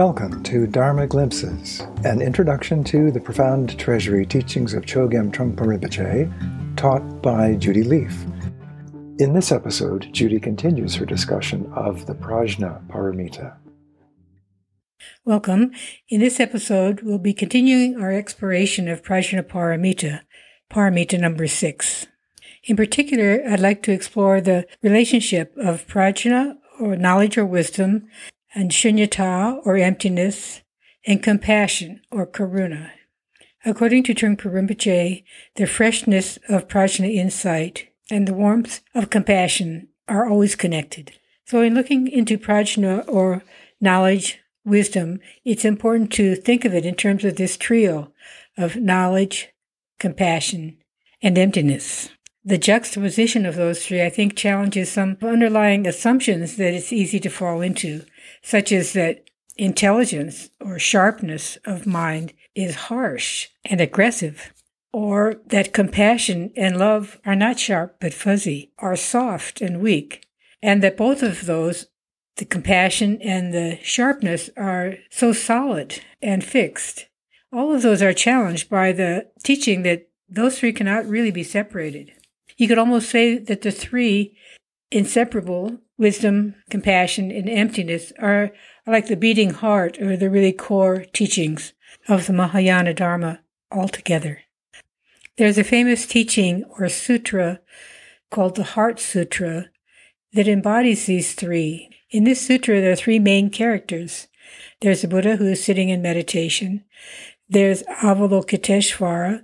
Welcome to Dharma Glimpses, an introduction to the profound treasury teachings of Chogyam Trungpa Rinpoche, taught by Judy Lief. In this episode, Judy continues her discussion of the Prajna Paramita. Welcome. In this episode, we'll be continuing our exploration of Prajna Paramita, Paramita number six. In particular, I'd like to explore the relationship of prajna, or knowledge or wisdom, and shunyata, or emptiness, and compassion, or karuna. According to Trungpa Rinpoche, the freshness of prajna insight and the warmth of compassion are always connected. So, in looking into prajna, or knowledge, wisdom, it's important to think of it in terms of this trio of knowledge, compassion, and emptiness. The juxtaposition of those three, I think, challenges some underlying assumptions that it's easy to fall into, such as that intelligence or sharpness of mind is harsh and aggressive, or that compassion and love are not sharp but fuzzy, are soft and weak, and that both of those, the compassion and the sharpness, are so solid and fixed. All of those are challenged by the teaching that those three cannot really be separated. You could almost say that the three inseparable wisdom, compassion, and emptiness are, like the beating heart or the really core teachings of the Mahayana Dharma altogether. There's a famous teaching or sutra called the Heart Sutra that embodies these three. In this sutra, there are three main characters. There's a Buddha who is sitting in meditation. There's Avalokiteshvara,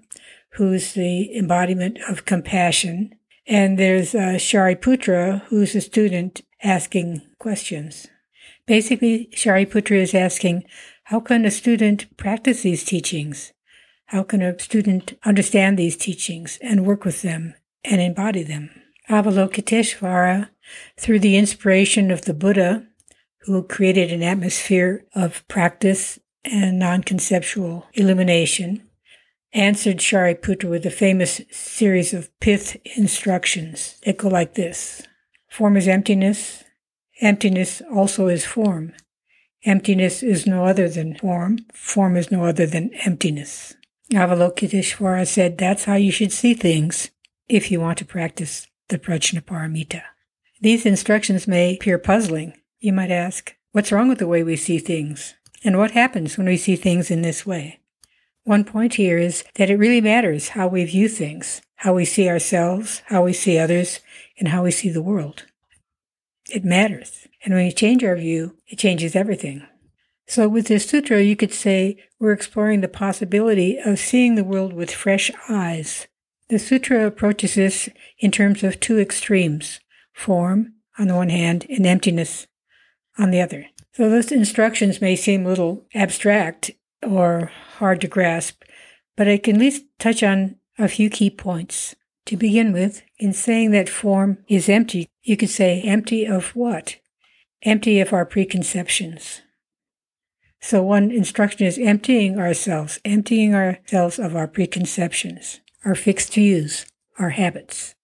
who's the embodiment of compassion. And there's uh, Shariputra, who's a student asking questions. Basically, Shariputra is asking, how can a student practice these teachings? How can a student understand these teachings and work with them and embody them? Avalokiteshvara, through the inspiration of the Buddha, who created an atmosphere of practice and non conceptual illumination, answered Shariputra with a famous series of pith instructions that go like this Form is emptiness. Emptiness also is form. Emptiness is no other than form. Form is no other than emptiness. Avalokiteshvara said that's how you should see things if you want to practice the Prajnaparamita. These instructions may appear puzzling. You might ask, what's wrong with the way we see things? And what happens when we see things in this way? One point here is that it really matters how we view things, how we see ourselves, how we see others, and how we see the world. It matters. And when you change our view, it changes everything. So with this sutra, you could say we're exploring the possibility of seeing the world with fresh eyes. The sutra approaches this in terms of two extremes, form on the one hand and emptiness on the other. So those instructions may seem a little abstract or hard to grasp, but I can at least touch on a few key points. To begin with, in saying that form is empty, you could say empty of what? Empty of our preconceptions. So one instruction is emptying ourselves, emptying ourselves of our preconceptions, our fixed views, our habits.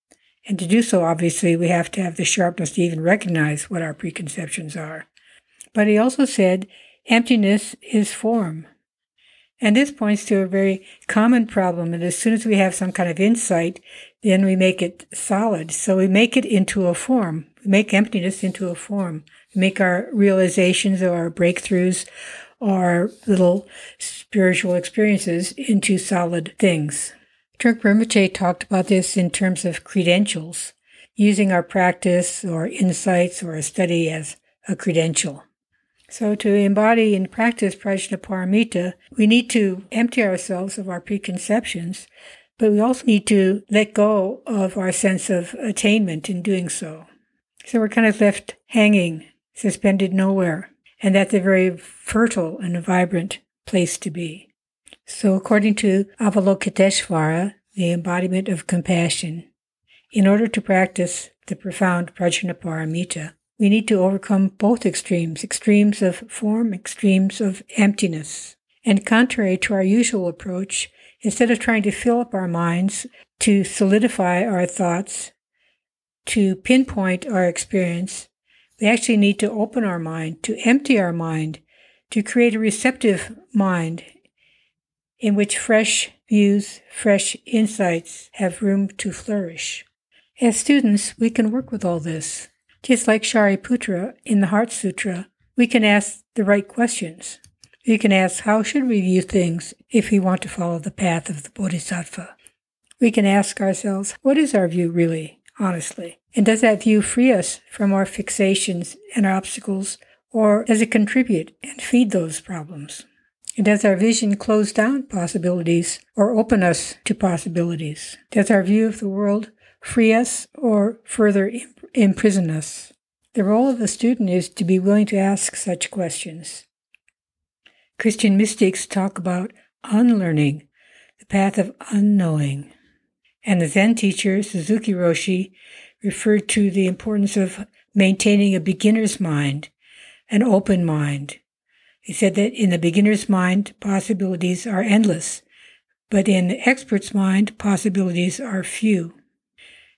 And to do so, obviously, we have to have the sharpness to even recognize what our preconceptions are. But he also said emptiness is form. And this points to a very common problem. And as soon as we have some kind of insight, then we make it solid. So we make it into a form. We make emptiness into a form. We make our realizations or our breakthroughs or little spiritual experiences into solid things. Trungpa Rinpoche talked about this in terms of credentials, using our practice or insights or a study as a credential. So to embody and practice Prajnaparamita, we need to empty ourselves of our preconceptions, but we also need to let go of our sense of attainment in doing so. So we're kind of left hanging, suspended nowhere. And that's a very fertile and vibrant place to be. So according to Avalokiteshvara, the embodiment of compassion, in order to practice the profound Prajnaparamita, we need to overcome both extremes, extremes of form, extremes of emptiness. And contrary to our usual approach, instead of trying to fill up our minds, to solidify our thoughts, to pinpoint our experience, we actually need to open our mind, to empty our mind, to create a receptive mind in which fresh views, fresh insights have room to flourish. As students, we can work with all this. Just like Shariputra in the Heart Sutra, we can ask the right questions. We can ask, how should we view things if we want to follow the path of the Bodhisattva? We can ask ourselves, what is our view really, honestly? And does that view free us from our fixations and our obstacles, or does it contribute and feed those problems? And does our vision close down possibilities or open us to possibilities? Does our view of the world free us or further imprison us? The role of the student is to be willing to ask such questions. Christian mystics talk about unlearning, the path of unknowing. And the Zen teacher, Suzuki Roshi, referred to the importance of maintaining a beginner's mind, an open mind. He said that in the beginner's mind, possibilities are endless, but in the expert's mind, possibilities are few.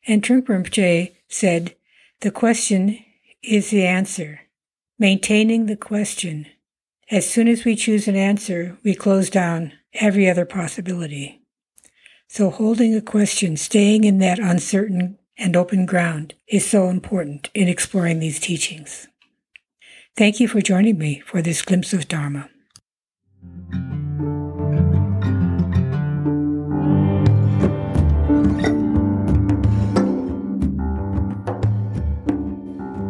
And Trungpa Rinpoche said, the question is the answer. Maintaining the question. As soon as we choose an answer, we close down every other possibility. So holding a question, staying in that uncertain and open ground is so important in exploring these teachings. Thank you for joining me for this glimpse of Dharma.